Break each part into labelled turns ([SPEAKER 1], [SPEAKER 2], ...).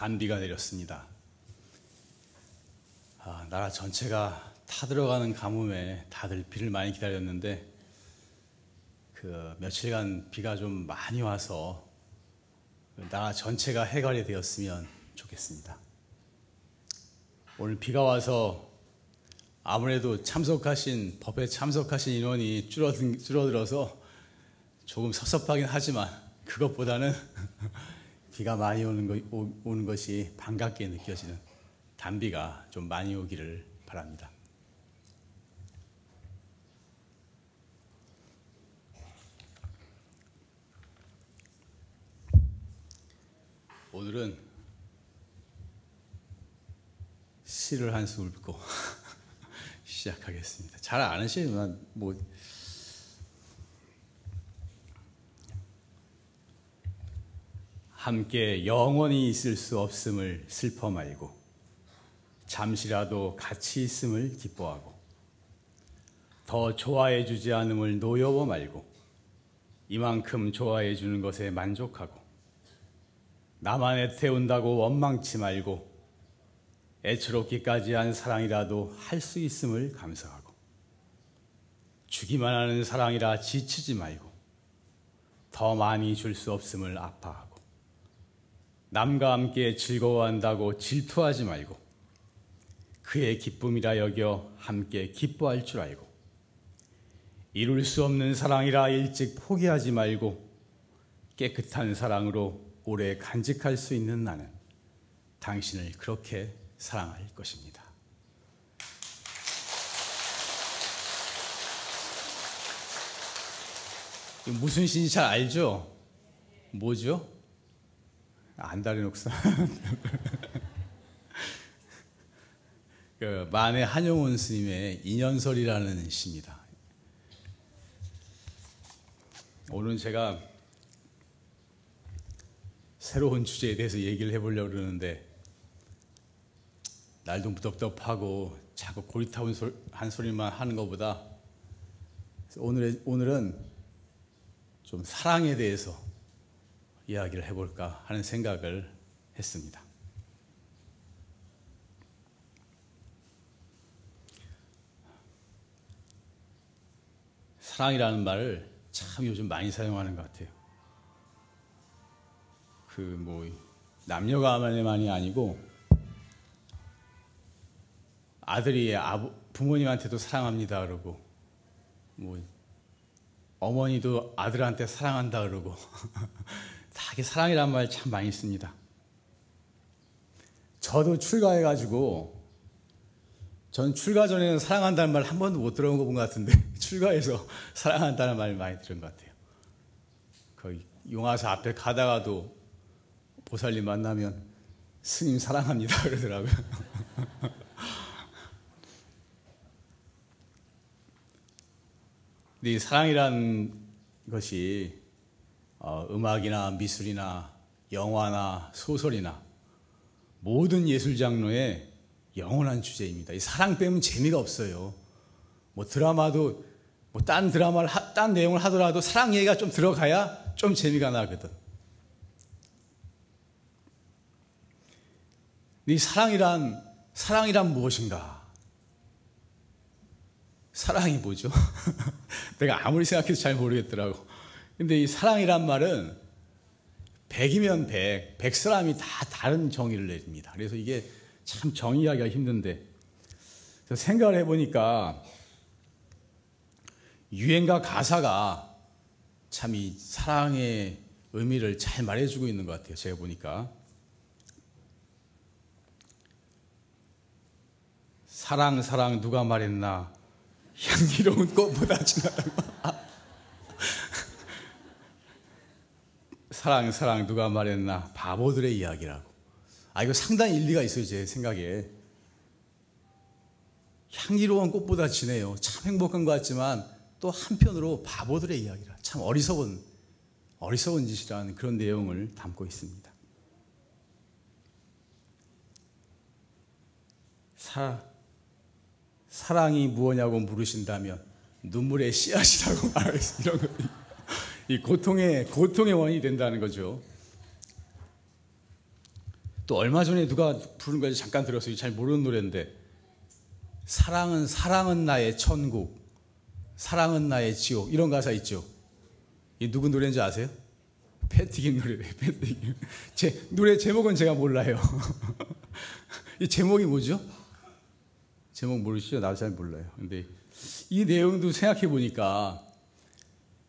[SPEAKER 1] 단비가 내렸습니다. 아, 나라 전체가 타들어가는 가뭄에 다들 비를 많이 기다렸는데 그 며칠간 비가 좀 많이 와서 나라 전체가 해결이 되었으면 좋겠습니다. 오늘 비가 와서 아무래도 참석하신 법에 참석하신 인원이 줄어들어서 조금 섭섭하긴 하지만 그것보다는 비가 많이 오는, 거, 오는 것이 반갑게 느껴지는 단비가 좀 많이 오기를 바랍니다. 오늘은 시를 한 수를 읽고 시작하겠습니다. 잘 아시지만 뭐 함께 영원히 있을 수 없음을 슬퍼 말고 잠시라도 같이 있음을 기뻐하고 더 좋아해 주지 않음을 노여워 말고 이만큼 좋아해 주는 것에 만족하고 나만 애태운다고 원망치 말고 애처롭기까지 한 사랑이라도 할 수 있음을 감사하고 주기만 하는 사랑이라 지치지 말고 더 많이 줄 수 없음을 아파하고 남과 함께 즐거워한다고 질투하지 말고 그의 기쁨이라 여겨 함께 기뻐할 줄 알고 이룰 수 없는 사랑이라 일찍 포기하지 말고 깨끗한 사랑으로 오래 간직할 수 있는 나는 당신을 그렇게 사랑할 것입니다. 무슨 시인지 잘 알죠? 뭐죠? 안달의 녹사. 그 만해 한용운 스님의 인연설이라는 시입니다. 오늘 제가 새로운 주제에 대해서 얘기를 해보려고 그러는데 날도 무덥덥하고 자꾸 고리타운 한 소리만 하는 것보다 오늘 오늘은 좀 사랑에 대해서 이야기를 해볼까 하는 생각을 했습니다. 사랑이라는 말을 참 요즘 많이 사용하는 것 같아요. 그 뭐 남녀가만이 아니고 아들이 아부, 부모님한테도 사랑합니다 그러고 뭐 어머니도 아들한테 사랑한다 그러고 다 이게 사랑이란 말 참 많이 씁니다. 저도 출가해가지고 전 출가 전에는 사랑한다는 말 한 번도 못 들어본 것 같은데 출가해서 사랑한다는 말 많이 들은 것 같아요. 거의 용화사 앞에 가다가도 보살님 만나면 스님 사랑합니다 그러더라고요. 근데 이 사랑이란 것이 어, 음악이나 미술이나 영화나 소설이나 모든 예술 장르의 영원한 주제입니다. 이 사랑 빼면 재미가 없어요. 뭐 드라마도 뭐 딴 드라마를 하, 딴 내용을 하더라도 사랑 얘기가 좀 들어가야 좀 재미가 나거든. 이 사랑이란 사랑이란 무엇인가? 사랑이 뭐죠? 내가 아무리 생각해도 잘 모르겠더라고. 근데 이 사랑이란 말은 백이면 백, 백 사람이 다 다른 정의를 내립니다. 그래서 이게 참 정의하기가 힘든데 생각을 해보니까 유행가 가사가 참 이 사랑의 의미를 잘 말해주고 있는 것 같아요. 제가 보니까 사랑 사랑 누가 말했나 향기로운 꽃보다 진하다고. 사랑, 사랑, 누가 말했나? 바보들의 이야기라고. 아, 이거 상당히 일리가 있어요, 제 생각에. 향기로운 꽃보다 진해요. 참 행복한 것 같지만 또 한편으로 바보들의 이야기라. 참 어리석은, 어리석은 짓이라는 그런 내용을 담고 있습니다. 사, 사랑이 무엇냐고 물으신다면 눈물의 씨앗이라고 말하겠습니다. 이런 것, 이 고통의 고통의 원인이 된다는 거죠. 또 얼마 전에 누가 부른 거지 잠깐 들었어요. 잘 모르는 노래인데 사랑은 사랑은 나의 천국, 사랑은 나의 지옥 이런 가사 있죠. 이 누구 노래인지 아세요? 패티김 노래예요. 패티김. 제 노래 제목은 제가 몰라요. 이 제목이 뭐죠? 제목 모르시죠? 나도 잘 몰라요. 근데 이 내용도 생각해 보니까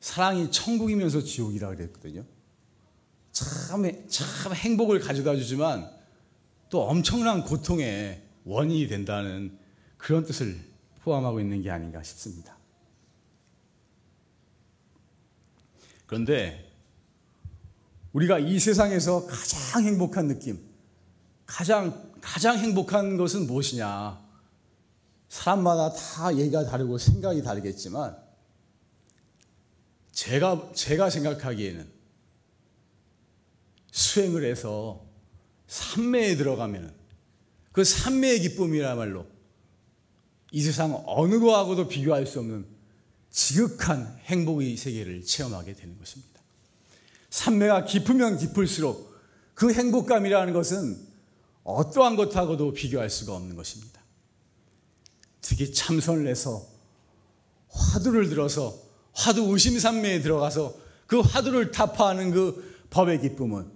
[SPEAKER 1] 사랑이 천국이면서 지옥이라 그랬거든요. 참, 참 행복을 가져다 주지만 또 엄청난 고통의 원인이 된다는 그런 뜻을 포함하고 있는 게 아닌가 싶습니다. 그런데 우리가 이 세상에서 가장 행복한 느낌, 가장, 가장 행복한 것은 무엇이냐? 사람마다 다 얘기가 다르고 생각이 다르겠지만, 제가, 제가 생각하기에는 수행을 해서 삼매에 들어가면 그 삼매의 기쁨이라말로 이 세상 어느 거하고도 비교할 수 없는 지극한 행복의 세계를 체험하게 되는 것입니다. 삼매가 깊으면 깊을수록 그 행복감이라는 것은 어떠한 것하고도 비교할 수가 없는 것입니다. 특히 참선을 해서 화두를 들어서 화두 의심삼매에 들어가서 그 화두를 타파하는 그 법의 기쁨은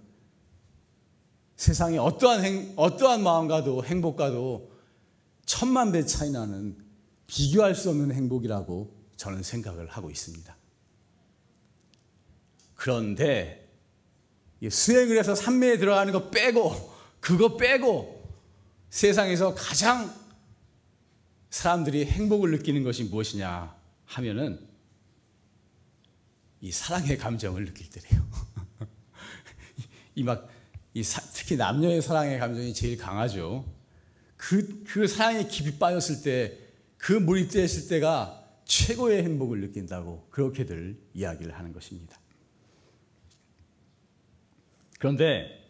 [SPEAKER 1] 세상에 어떠한 행, 어떠한 마음과도 행복과도 천만 배 차이 나는 비교할 수 없는 행복이라고 저는 생각을 하고 있습니다. 그런데 수행을 해서 삼매에 들어가는 거 빼고 그거 빼고 세상에서 가장 사람들이 행복을 느끼는 것이 무엇이냐 하면은 이 사랑의 감정을 느낄 때래요. 이 막, 이 특히 남녀의 사랑의 감정이 제일 강하죠. 그, 그 사랑에 깊이 빠졌을 때, 그 몰입되었을 때가 최고의 행복을 느낀다고 그렇게들 이야기를 하는 것입니다. 그런데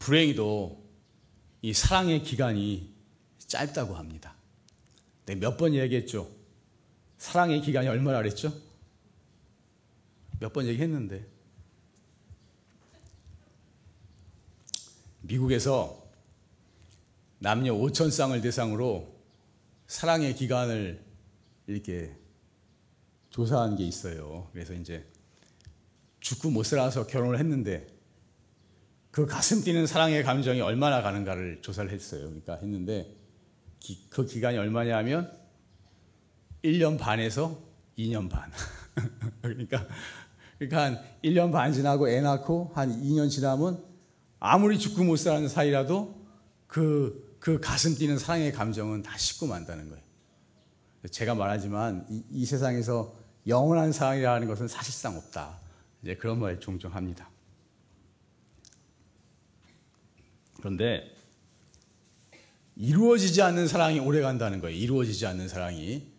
[SPEAKER 1] 불행히도 이 사랑의 기간이 짧다고 합니다. 네, 몇번 얘기했죠. 사랑의 기간이 얼마나 그랬죠? 몇 번 얘기했는데. 미국에서 남녀 5천 쌍을 대상으로 사랑의 기간을 이렇게 조사한 게 있어요. 그래서 이제 죽고 못 살아서 결혼을 했는데 그 가슴 뛰는 사랑의 감정이 얼마나 가는가를 조사를 했어요. 그러니까 했는데 기, 그 기간이 얼마냐 하면 1년 반에서 2년 반. 그러니까, 그러니까 한 1년 반 지나고 애 낳고 한 2년 지나면 아무리 죽고 못 사는 사이라도 그, 그 가슴 뛰는 사랑의 감정은 다 식고 만다는 거예요. 제가 말하지만 이, 이 세상에서 영원한 사랑이라는 것은 사실상 없다. 이제 그런 말 종종 합니다. 그런데 이루어지지 않는 사랑이 오래 간다는 거예요. 이루어지지 않는 사랑이.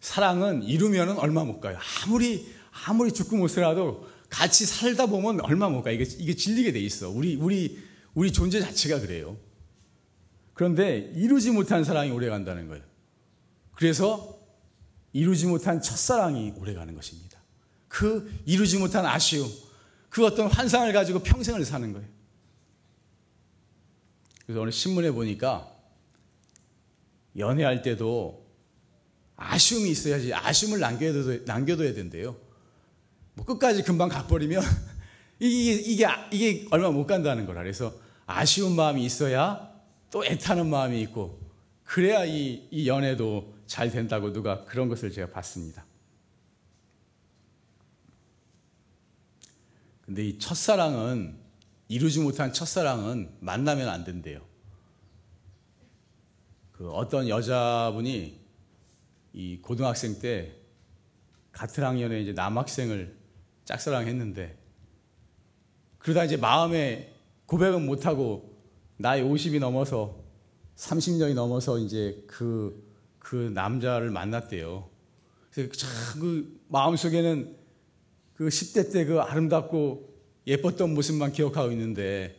[SPEAKER 1] 사랑은 이루면은 얼마 못 가요. 아무리, 아무리 죽고 못 살아도 같이 살다 보면 얼마 못 가. 이게, 이게 질리게 돼 있어. 우리, 우리, 우리 존재 자체가 그래요. 그런데 이루지 못한 사랑이 오래 간다는 거예요. 그래서 이루지 못한 첫사랑이 오래 가는 것입니다. 그 이루지 못한 아쉬움, 그 어떤 환상을 가지고 평생을 사는 거예요. 그래서 오늘 신문에 보니까 연애할 때도 아쉬움이 있어야지 아쉬움을 남겨둬야, 남겨둬야 된대요. 뭐 끝까지 금방 가버리면 이게, 이게, 이게 얼마 못 간다는 거라. 그래서 아쉬운 마음이 있어야 또 애타는 마음이 있고 그래야 이, 이 연애도 잘 된다고 누가 그런 것을 제가 봤습니다. 근데 이 첫사랑은 이루지 못한 첫사랑은 만나면 안 된대요. 그 어떤 여자분이 이 고등학생 때 같은 학년에 이제 남학생을 짝사랑했는데 그러다 이제 마음에 고백은 못하고 나이 50이 넘어서 30년이 넘어서 이제 그, 그 남자를 만났대요. 그래서 참그 마음속에는 그 10대 때 그 아름답고 예뻤던 모습만 기억하고 있는데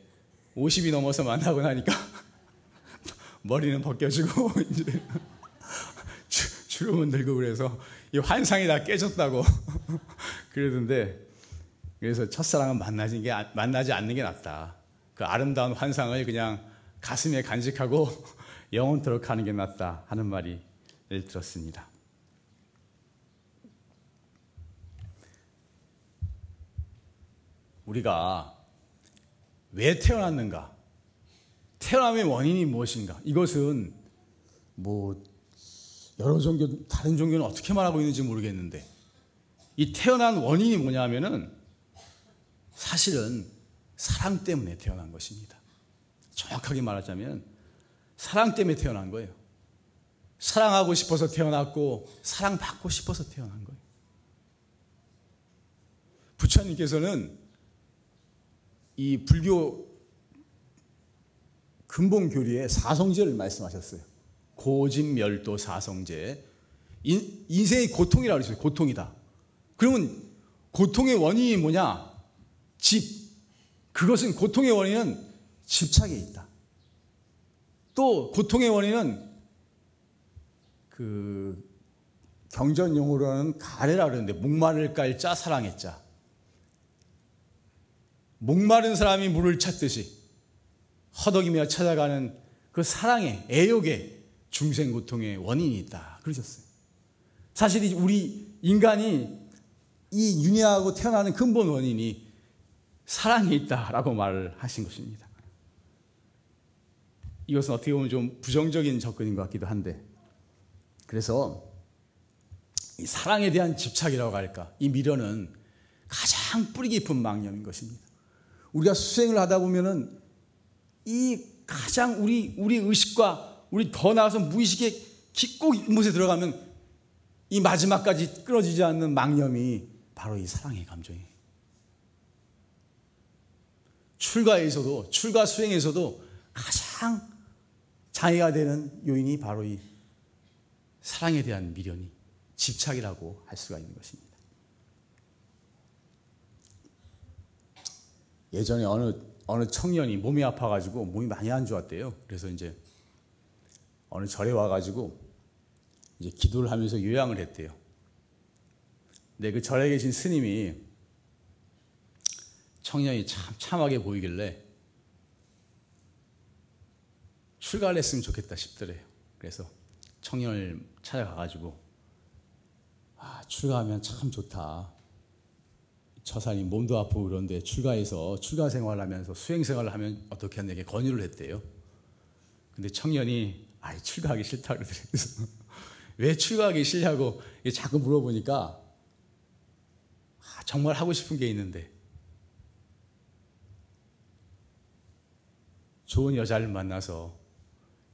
[SPEAKER 1] 50이 넘어서 만나고 나니까 머리는 벗겨지고 이제 주름은 들고 그래서 이 환상이 다 깨졌다고 그러던데 그래서 첫사랑은 만나지 게 만나지 않는 게 낫다. 그 아름다운 환상을 그냥 가슴에 간직하고 영원토록 하는 게 낫다 하는 말이 들었습니다. 우리가 왜 태어났는가? 태어남의 원인이 무엇인가? 이것은 뭐 여러 종교 다른 종교는 어떻게 말하고 있는지 모르겠는데 이 태어난 원인이 뭐냐면은 사실은 사랑 때문에 태어난 것입니다. 정확하게 말하자면 사랑 때문에 태어난 거예요. 사랑하고 싶어서 태어났고 사랑받고 싶어서 태어난 거예요. 부처님께서는 이 불교 근본 교리에 사성제를 말씀하셨어요. 고진멸도 사성제. 인, 인생의 고통이라고 그랬어요. 고통이다. 그러면 고통의 원인이 뭐냐? 집. 그것은 고통의 원인은 집착에 있다. 또 고통의 원인은 그 경전 용어로는 가래라 그러는데 목마를 깔자 사랑했자. 목마른 사람이 물을 찾듯이 허덕이며 찾아가는 그 사랑의 애욕의 중생 고통의 원인이 있다. 그러셨어요. 사실 우리 인간이 이 윤회하고 태어나는 근본 원인이 사랑에 있다라고 말을 하신 것입니다. 이것은 어떻게 보면 좀 부정적인 접근인 것 같기도 한데 그래서 이 사랑에 대한 집착이라고 할까 이 미련은 가장 뿌리 깊은 망념인 것입니다. 우리가 수행을 하다 보면은 이 가장 우리 우리 의식과 우리 더 나아서 무의식의 깊고 곳에 들어가면 이 마지막까지 끊어지지 않는 망념이 바로 이 사랑의 감정이에요. 출가에서도 출가 수행에서도 가장 장애가 되는 요인이 바로 이 사랑에 대한 미련이 집착이라고 할 수가 있는 것입니다. 예전에 어느 어느 청년이 몸이 아파가지고 몸이 많이 안 좋았대요. 그래서 이제 어느 절에 와가지고 이제 기도를 하면서 요양을 했대요. 근데 그 절에 계신 스님이 청년이 참 참하게 보이길래 출가를 했으면 좋겠다 싶더래요. 그래서 청년을 찾아가가지고 아, 출가하면 참 좋다. 처사님 몸도 아프고 그런데 출가해서 출가 생활을 하면서 수행 생활을 하면 어떻게 하는게 권유를 했대요. 근데 청년이 아 출가하기 싫다 그러더래요. 그래서 왜 출가하기 싫냐고 자꾸 물어보니까 아, 정말 하고 싶은 게 있는데 좋은 여자를 만나서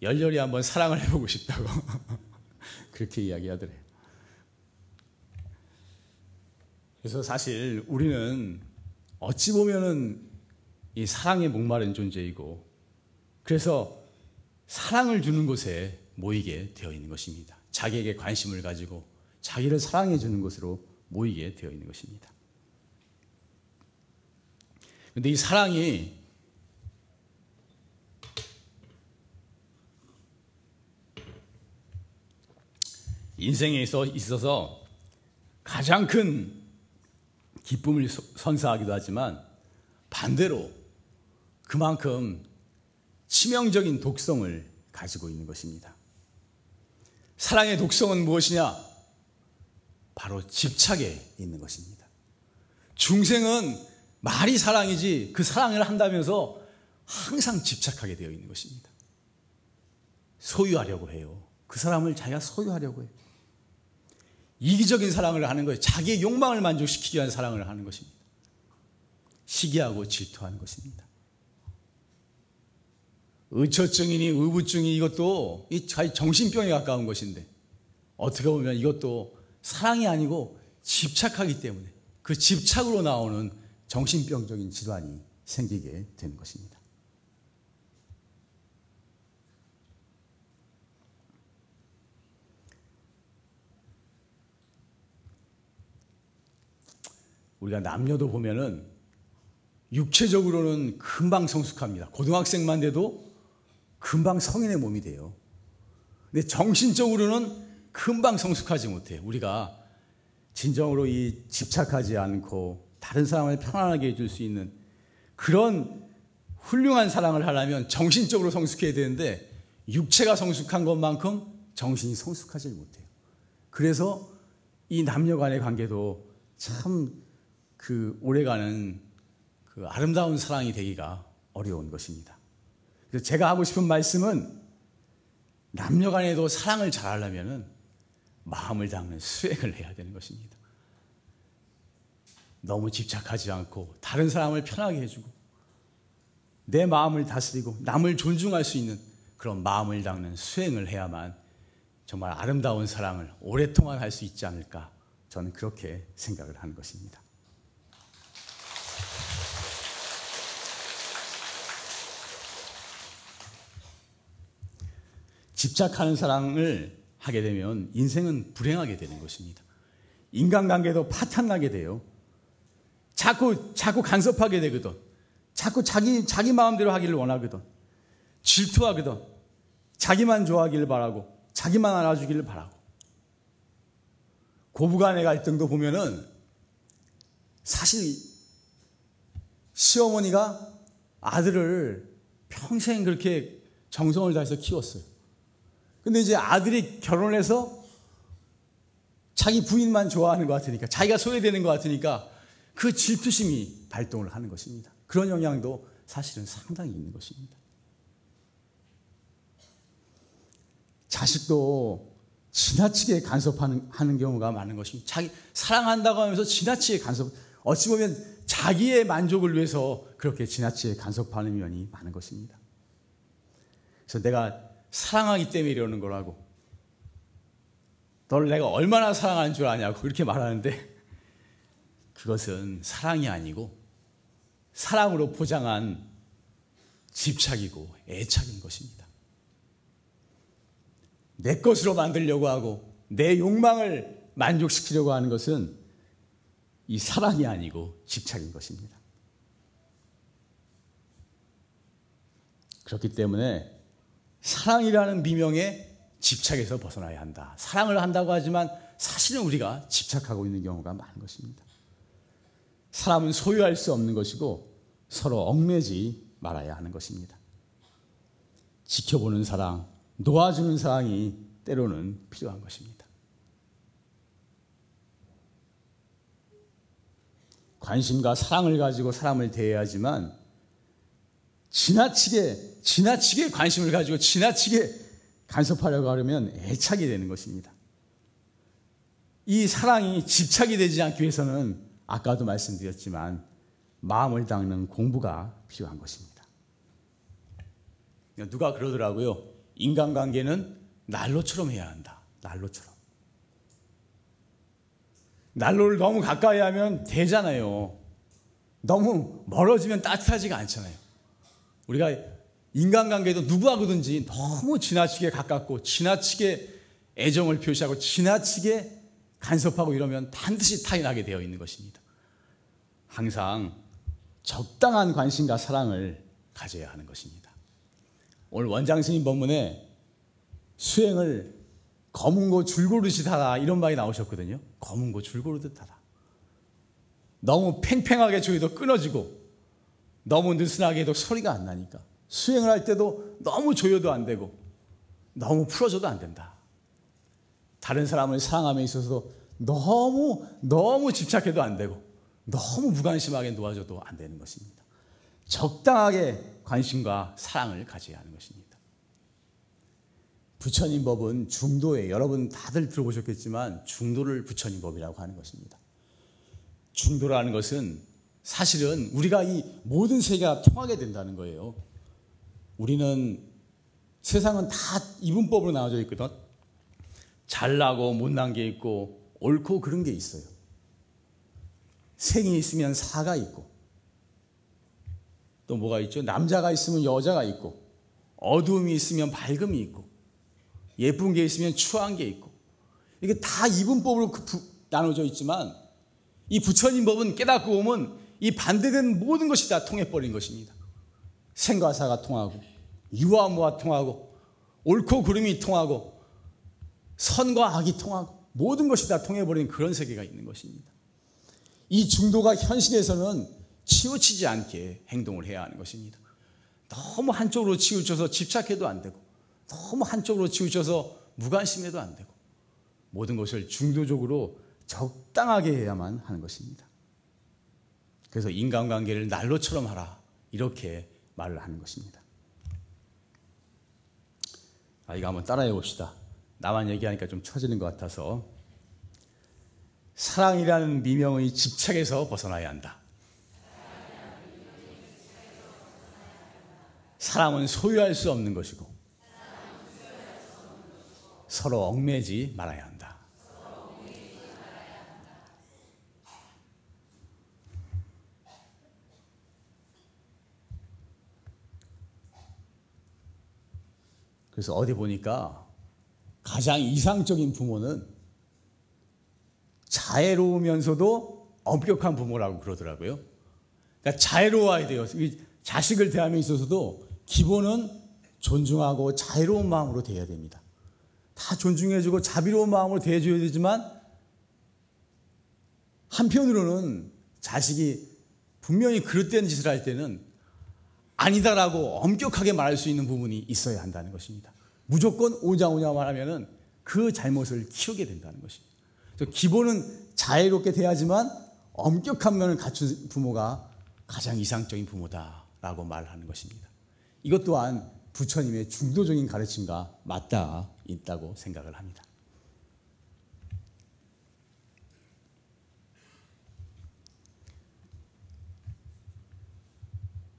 [SPEAKER 1] 열렬히 한번 사랑을 해보고 싶다고 그렇게 이야기하더래요. 그래서 사실 우리는 어찌 보면은 이 사랑에 목마른 존재이고 그래서 사랑을 주는 곳에 모이게 되어 있는 것입니다. 자기에게 관심을 가지고 자기를 사랑해 주는 곳으로 모이게 되어 있는 것입니다. 근데 이 사랑이 인생에 있어서 가장 큰 기쁨을 선사하기도 하지만 반대로 그만큼 치명적인 독성을 가지고 있는 것입니다. 사랑의 독성은 무엇이냐? 바로 집착에 있는 것입니다. 중생은 말이 사랑이지 그 사랑을 한다면서 항상 집착하게 되어 있는 것입니다. 소유하려고 해요. 그 사람을 자기가 소유하려고 해요. 이기적인 사랑을 하는 거예요. 자기의 욕망을 만족시키기 위한 사랑을 하는 것입니다. 시기하고 질투하는 것입니다. 의처증이니 의부증이 이것도 이 정신병에 가까운 것인데 어떻게 보면 이것도 사랑이 아니고 집착하기 때문에 그 집착으로 나오는 정신병적인 질환이 생기게 되는 것입니다. 우리가 남녀도 보면은 육체적으로는 금방 성숙합니다. 고등학생만 돼도 금방 성인의 몸이 돼요. 근데 정신적으로는 금방 성숙하지 못해요. 우리가 진정으로 이 집착하지 않고 다른 사람을 편안하게 해줄 수 있는 그런 훌륭한 사랑을 하려면 정신적으로 성숙해야 되는데 육체가 성숙한 것만큼 정신이 성숙하지 못해요. 그래서 이 남녀 간의 관계도 참 그 오래가는 그 아름다운 사랑이 되기가 어려운 것입니다. 그래서 제가 하고 싶은 말씀은 남녀 간에도 사랑을 잘하려면 마음을 닦는 수행을 해야 되는 것입니다. 너무 집착하지 않고 다른 사람을 편하게 해주고 내 마음을 다스리고 남을 존중할 수 있는 그런 마음을 닦는 수행을 해야만 정말 아름다운 사랑을 오랫동안 할 수 있지 않을까 저는 그렇게 생각을 하는 것입니다. 집착하는 사랑을 하게 되면 인생은 불행하게 되는 것입니다. 인간관계도 파탄나게 돼요. 자꾸 자꾸 간섭하게 되거든. 자꾸 자기 자기 마음대로 하기를 원하거든. 질투하거든. 자기만 좋아하기를 바라고 자기만 알아주기를 바라고. 고부간의 갈등도 보면은 사실 시어머니가 아들을 평생 그렇게 정성을 다해서 키웠어요. 근데 이제 아들이 결혼해서 자기 부인만 좋아하는 것 같으니까 자기가 소외되는 것 같으니까 그 질투심이 발동을 하는 것입니다. 그런 영향도 사실은 상당히 있는 것입니다. 자식도 지나치게 간섭하는 하는 경우가 많은 것입니다. 자기 사랑한다고 하면서 지나치게 간섭, 어찌 보면 자기의 만족을 위해서 그렇게 지나치게 간섭하는 면이 많은 것입니다. 그래서 내가 사랑하기 때문에 이러는 거라고. 널 내가 얼마나 사랑하는 줄 아냐고 그렇게 말하는데 그것은 사랑이 아니고 사랑으로 포장한 집착이고 애착인 것입니다. 내 것으로 만들려고 하고 내 욕망을 만족시키려고 하는 것은 이 사랑이 아니고 집착인 것입니다. 그렇기 때문에 사랑이라는 비명에 집착에서 벗어나야 한다. 사랑을 한다고 하지만 사실은 우리가 집착하고 있는 경우가 많은 것입니다. 사람은 소유할 수 없는 것이고 서로 얽매지 말아야 하는 것입니다. 지켜보는 사랑, 놓아주는 사랑이 때로는 필요한 것입니다. 관심과 사랑을 가지고 사람을 대해야지만 지나치게 지나치게 관심을 가지고 지나치게 간섭하려고 하려면 애착이 되는 것입니다. 이 사랑이 집착이 되지 않기 위해서는 아까도 말씀드렸지만 마음을 닦는 공부가 필요한 것입니다. 누가 그러더라고요. 인간관계는 난로처럼 해야 한다. 난로처럼. 난로를 너무 가까이 하면 되잖아요. 너무 멀어지면 따뜻하지가 않잖아요. 우리가 인간관계도 누구하고든지 너무 지나치게 가깝고 지나치게 애정을 표시하고 지나치게 간섭하고 이러면 반드시 타인하게 되어 있는 것입니다. 항상 적당한 관심과 사랑을 가져야 하는 것입니다. 오늘 원장 스님 본문에 수행을 검은 고 줄고르듯 하다 이런 말이 나오셨거든요. 검은 고 줄고르듯 하다. 너무 팽팽하게 조여도 끊어지고 너무 느슨하게 해도 소리가 안 나니까 수행을 할 때도 너무 조여도 안 되고 너무 풀어줘도 안 된다. 다른 사람을 사랑함에 있어서 너무 너무 집착해도 안 되고 너무 무관심하게 놓아줘도 안 되는 것입니다. 적당하게 관심과 사랑을 가져야 하는 것입니다. 부처님 법은 중도에 여러분 다들 들어보셨겠지만 중도를 부처님 법이라고 하는 것입니다. 중도라는 것은 사실은 우리가 이 모든 세계가 통하게 된다는 거예요. 우리는 세상은 다 이분법으로 나눠져 있거든. 잘나고 못난 게 있고 옳고 그런 게 있어요. 생이 있으면 사가 있고 또 뭐가 있죠? 남자가 있으면 여자가 있고 어두움이 있으면 밝음이 있고 예쁜 게 있으면 추한 게 있고 이게 다 이분법으로 그 나눠져 있지만 이 부처님 법은 깨닫고 보면 이 반대된 모든 것이 다 통해버린 것입니다. 생과 사가 통하고 유와 무와 통하고 옳고 그름이 통하고 선과 악이 통하고 모든 것이 다 통해버린 그런 세계가 있는 것입니다. 이 중도가 현실에서는 치우치지 않게 행동을 해야 하는 것입니다. 너무 한쪽으로 치우쳐서 집착해도 안 되고 너무 한쪽으로 치우쳐서 무관심해도 안 되고 모든 것을 중도적으로 적당하게 해야만 하는 것입니다. 그래서 인간관계를 난로처럼 하라 이렇게 말을 하는 것입니다. 아, 이거 한번 따라해 봅시다. 나만 얘기하니까 좀 처지는 것 같아서 사랑이라는 미명의 집착에서 벗어나야 한다. 사랑은 소유할 수 없는 것이고 서로 얽매지 말아야 한다. 그래서 어디 보니까 가장 이상적인 부모는 자애로우면서도 엄격한 부모라고 그러더라고요. 그러니까 자애로워야 돼요. 자식을 대함에 있어서도 기본은 존중하고 자애로운 마음으로 대해야 됩니다. 다 존중해주고 자비로운 마음으로 대해줘야 되지만 한편으로는 자식이 분명히 그릇된 짓을 할 때는 아니다라고 엄격하게 말할 수 있는 부분이 있어야 한다는 것입니다. 무조건 오냐 오냐 말하면은 그 잘못을 키우게 된다는 것입니다. 기본은 자애롭게 대하지만 엄격한 면을 갖춘 부모가 가장 이상적인 부모다라고 말하는 것입니다. 이것 또한 부처님의 중도적인 가르침과 맞닿아 있다고 생각을 합니다.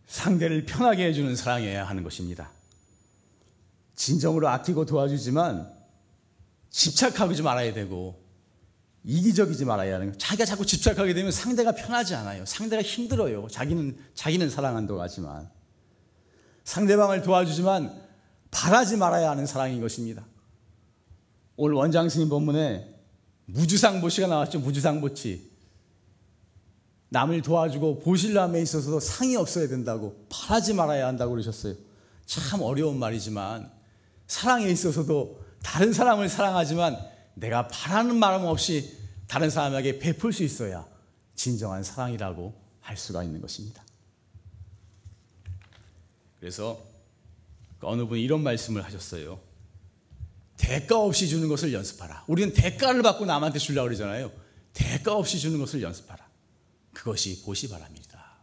[SPEAKER 1] 상대를 편하게 해주는 사랑이어야 하는 것입니다. 진정으로 아끼고 도와주지만 집착하지 말아야 되고 이기적이지 말아야 하는 거. 자기가 자꾸 집착하게 되면 상대가 편하지 않아요. 상대가 힘들어요. 자기는 자기는 사랑한다고 하지만 상대방을 도와주지만 바라지 말아야 하는 사랑인 것입니다. 오늘 원장 스님 본문에 무주상보시가 나왔죠. 무주상보치. 남을 도와주고 보실람에 있어서도 상이 없어야 된다고 바라지 말아야 한다고 그러셨어요. 참 어려운 말이지만 사랑에 있어서도 다른 사람을 사랑하지만 내가 바라는 마음 없이 다른 사람에게 베풀 수 있어야 진정한 사랑이라고 할 수가 있는 것입니다. 그래서 어느 분이 이런 말씀을 하셨어요. 대가 없이 주는 것을 연습하라. 우리는 대가를 받고 남한테 주려고 그러잖아요. 대가 없이 주는 것을 연습하라. 그것이 보시 바랍니다.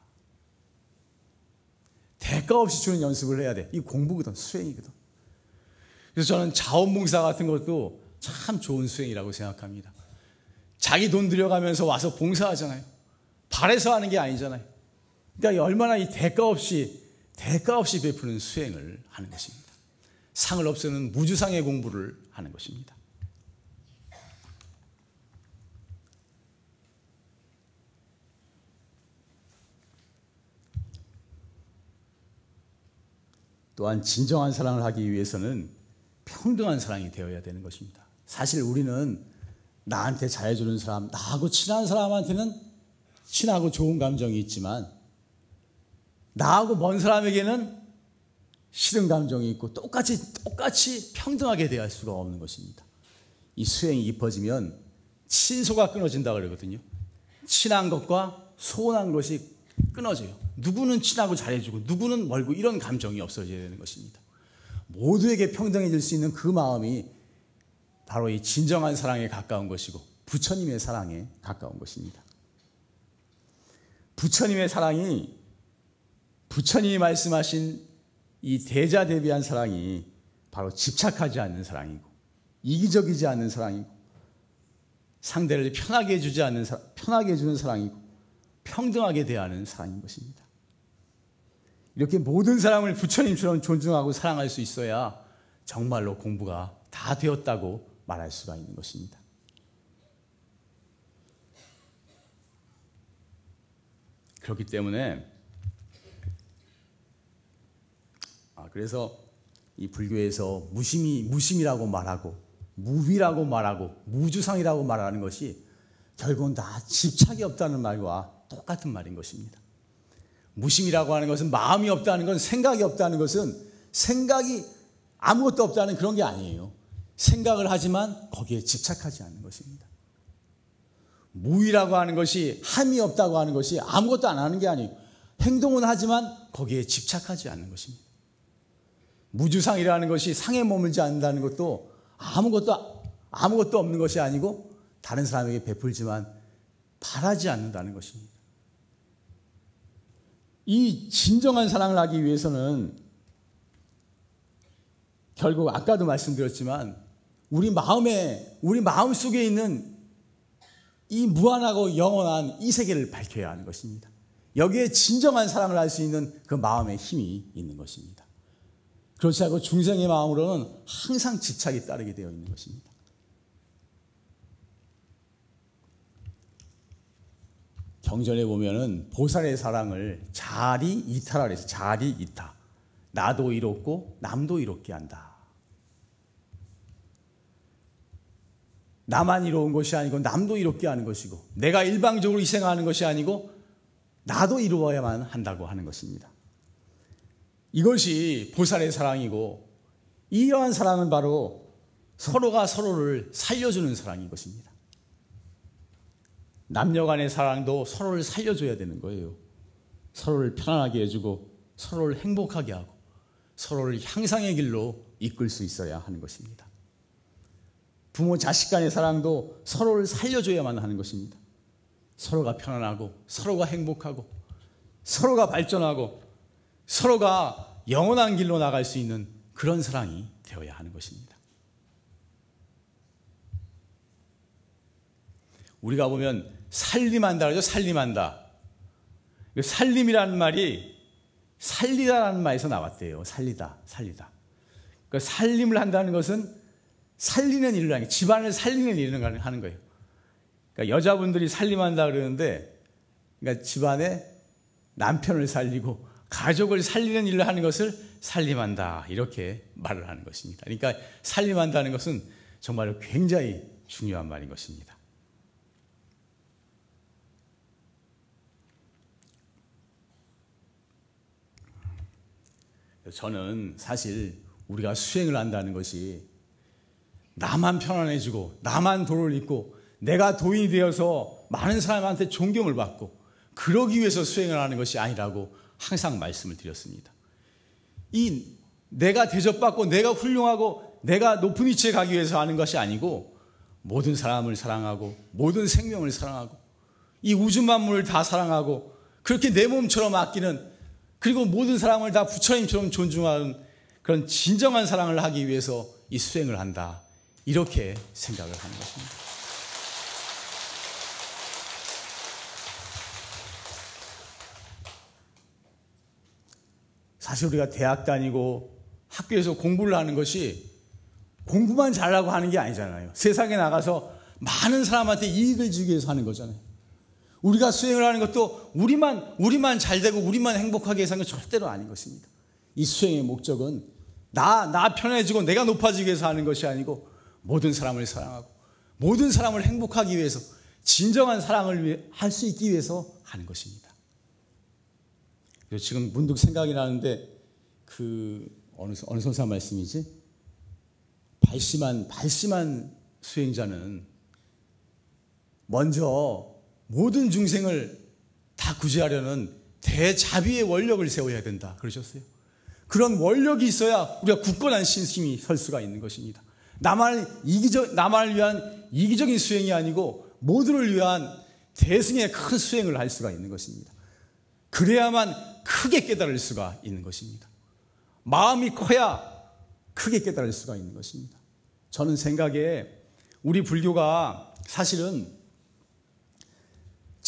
[SPEAKER 1] 대가 없이 주는 연습을 해야 돼. 이 공부거든, 수행이거든. 그래서 저는 자원봉사 같은 것도 참 좋은 수행이라고 생각합니다. 자기 돈 들여가면서 와서 봉사하잖아요. 발해서 하는 게 아니잖아요. 그러니까 얼마나 이 대가 없이 대가 없이 베푸는 수행을 하는 것입니다. 상을 없애는 무주상의 공부를 하는 것입니다. 또한 진정한 사랑을 하기 위해서는 평등한 사랑이 되어야 되는 것입니다. 사실 우리는 나한테 잘해주는 사람, 나하고 친한 사람한테는 친하고 좋은 감정이 있지만 나하고 먼 사람에게는 싫은 감정이 있고 똑같이 똑같이 평등하게 대할 수가 없는 것입니다. 이 수행이 깊어지면 친소가 끊어진다 그러거든요. 친한 것과 소원한 것이 끊어져요. 누구는 친하고 잘해주고 누구는 멀고 이런 감정이 없어져야 되는 것입니다. 모두에게 평등해질 수 있는 그 마음이 바로 이 진정한 사랑에 가까운 것이고 부처님의 사랑에 가까운 것입니다. 부처님의 사랑이 부처님이 말씀하신 이 대자 대비한 사랑이 바로 집착하지 않는 사랑이고 이기적이지 않는 사랑이고 상대를 편하게 해주지 않는 사, 편하게 해주는 사랑이고 평등하게 대하는 사랑인 것입니다. 이렇게 모든 사람을 부처님처럼 존중하고 사랑할 수 있어야 정말로 공부가 다 되었다고 말할 수가 있는 것입니다. 그렇기 때문에 아, 그래서 이 불교에서 무심이 무심이라고 말하고 무위라고 말하고 무주상이라고 말하는 것이 결국은 다 집착이 없다는 말과 똑같은 말인 것입니다. 무심이라고 하는 것은 마음이 없다는 건 생각이 없다는 것은 생각이 아무것도 없다는 그런 게 아니에요. 생각을 하지만 거기에 집착하지 않는 것입니다. 무이라고 하는 것이 함이 없다고 하는 것이 아무것도 안 하는 게 아니에요. 행동은 하지만 거기에 집착하지 않는 것입니다. 무주상이라는 것이 상에 머물지 않는다는 것도 아무것도 아무것도 없는 것이 아니고 다른 사람에게 베풀지만 바라지 않는다는 것입니다. 이 진정한 사랑을 하기 위해서는 결국 아까도 말씀드렸지만 우리 마음에 우리 마음 속에 있는 이 무한하고 영원한 이 세계를 밝혀야 하는 것입니다. 여기에 진정한 사랑을 할 수 있는 그 마음의 힘이 있는 것입니다. 그렇지 않고 중생의 마음으로는 항상 집착이 따르게 되어 있는 것입니다. 경전에 보면은 보살의 사랑을 자리 이타라 그래서 자리 이타. 나도 이롭고 남도 이롭게 한다. 나만 이로운 것이 아니고 남도 이롭게 하는 것이고 내가 일방적으로 희생하는 것이 아니고 나도 이루어야만 한다고 하는 것입니다. 이것이 보살의 사랑이고 이러한 사랑은 바로 서로가 서로를 살려주는 사랑인 것입니다. 남녀 간의 사랑도 서로를 살려줘야 되는 거예요. 서로를 편안하게 해주고 서로를 행복하게 하고 서로를 향상의 길로 이끌 수 있어야 하는 것입니다. 부모 자식 간의 사랑도 서로를 살려줘야만 하는 것입니다. 서로가 편안하고 서로가 행복하고 서로가 발전하고 서로가 영원한 길로 나갈 수 있는 그런 사랑이 되어야 하는 것입니다. 우리가 보면 살림한다 그러죠. 살림한다. 살림이라는 말이 살리다라는 말에서 나왔대요. 살리다, 살리다. 그러니까 살림을 한다는 것은 살리는 일을 하는 집안을 살리는 일을 하는 거예요. 그러니까 여자분들이 살림한다 그러는데 그러니까 집안에 남편을 살리고 가족을 살리는 일을 하는 것을 살림한다 이렇게 말을 하는 것입니다. 그러니까 살림한다는 것은 정말 굉장히 중요한 말인 것입니다. 저는 사실 우리가 수행을 한다는 것이 나만 편안해지고 나만 도를 잇고 내가 도인이 되어서 많은 사람한테 존경을 받고 그러기 위해서 수행을 하는 것이 아니라고 항상 말씀을 드렸습니다. 이 내가 대접받고 내가 훌륭하고 내가 높은 위치에 가기 위해서 하는 것이 아니고 모든 사람을 사랑하고 모든 생명을 사랑하고 이 우주 만물을 다 사랑하고 그렇게 내 몸처럼 아끼는 그리고 모든 사람을 다 부처님처럼 존중하는 그런 진정한 사랑을 하기 위해서 이 수행을 한다. 이렇게 생각을 하는 것입니다. 사실 우리가 대학 다니고 학교에서 공부를 하는 것이 공부만 잘하고 하는 게 아니잖아요. 세상에 나가서 많은 사람한테 이익을 주기 위해서 하는 거잖아요. 우리가 수행을 하는 것도 우리만, 우리만 잘 되고 우리만 행복하게 해서 하는 게 절대로 아닌 것입니다. 이 수행의 목적은 나, 나 편해지고 내가 높아지기 위해서 하는 것이 아니고 모든 사람을 사랑하고 모든 사람을 행복하기 위해서 진정한 사랑을 할수 있기 위해서 하는 것입니다. 지금 문득 생각이 나는데 그 어느 어느 선사 말씀이지? 발심한 발심한 수행자는 먼저 모든 중생을 다 구제하려는 대자비의 원력을 세워야 된다. 그러셨어요. 그런 원력이 있어야 우리가 굳건한 신심이 설 수가 있는 것입니다. 나만을 이기적, 나만을 위한 이기적인 수행이 아니고 모두를 위한 대승의 큰 수행을 할 수가 있는 것입니다. 그래야만 크게 깨달을 수가 있는 것입니다. 마음이 커야 크게 깨달을 수가 있는 것입니다. 저는 생각에 우리 불교가 사실은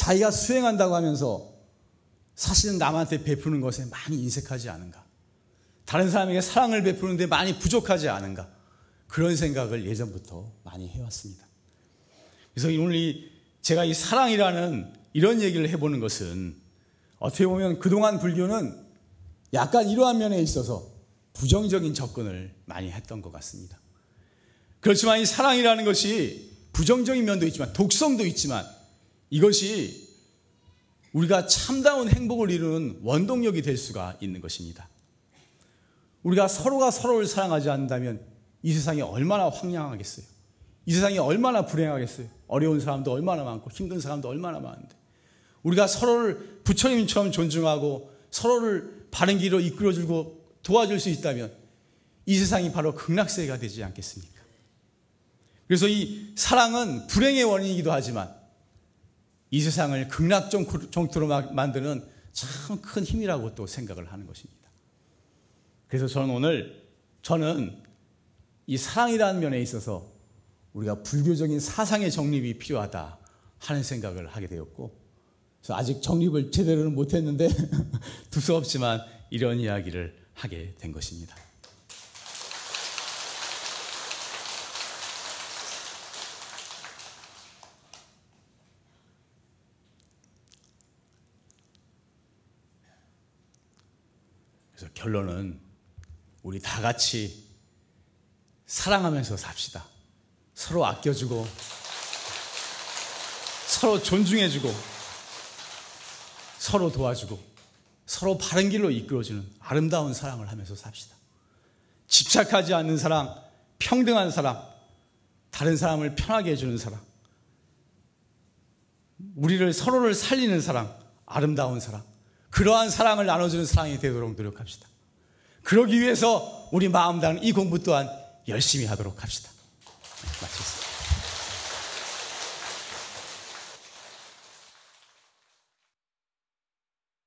[SPEAKER 1] 자기가 수행한다고 하면서 사실은 남한테 베푸는 것에 많이 인색하지 않은가. 다른 사람에게 사랑을 베푸는데 많이 부족하지 않은가. 그런 생각을 예전부터 많이 해왔습니다. 그래서 오늘 이 제가 이 사랑이라는 이런 얘기를 해보는 것은 어떻게 보면 그동안 불교는 약간 이러한 면에 있어서 부정적인 접근을 많이 했던 것 같습니다. 그렇지만 이 사랑이라는 것이 부정적인 면도 있지만 독성도 있지만 이것이 우리가 참다운 행복을 이루는 원동력이 될 수가 있는 것입니다. 우리가 서로가 서로를 사랑하지 않는다면 이 세상이 얼마나 황량하겠어요. 이 세상이 얼마나 불행하겠어요. 어려운 사람도 얼마나 많고 힘든 사람도 얼마나 많은데 우리가 서로를 부처님처럼 존중하고 서로를 바른 길로 이끌어주고 도와줄 수 있다면 이 세상이 바로 극락세계가 되지 않겠습니까? 그래서 이 사랑은 불행의 원인이기도 하지만 이 세상을 극락 정토로 만드는 참 큰 힘이라고 또 생각을 하는 것입니다. 그래서 저는 오늘 저는 이 사랑이라는 면에 있어서 우리가 불교적인 사상의 정립이 필요하다 하는 생각을 하게 되었고 그래서 아직 정립을 제대로는 못했는데 두서없지만 이런 이야기를 하게 된 것입니다. 결론은 우리 다 같이 사랑하면서 삽시다. 서로 아껴주고, 서로 존중해주고, 서로 도와주고, 서로 바른 길로 이끌어주는 아름다운 사랑을 하면서 삽시다. 집착하지 않는 사랑, 평등한 사랑, 다른 사람을 편하게 해주는 사랑, 우리를 서로를 살리는 사랑, 아름다운 사랑, 그러한 사랑을 나눠주는 사랑이 되도록 노력합시다. 그러기 위해서 우리 마음 다는 이 공부 또한 열심히 하도록 합시다. 마치겠습니다.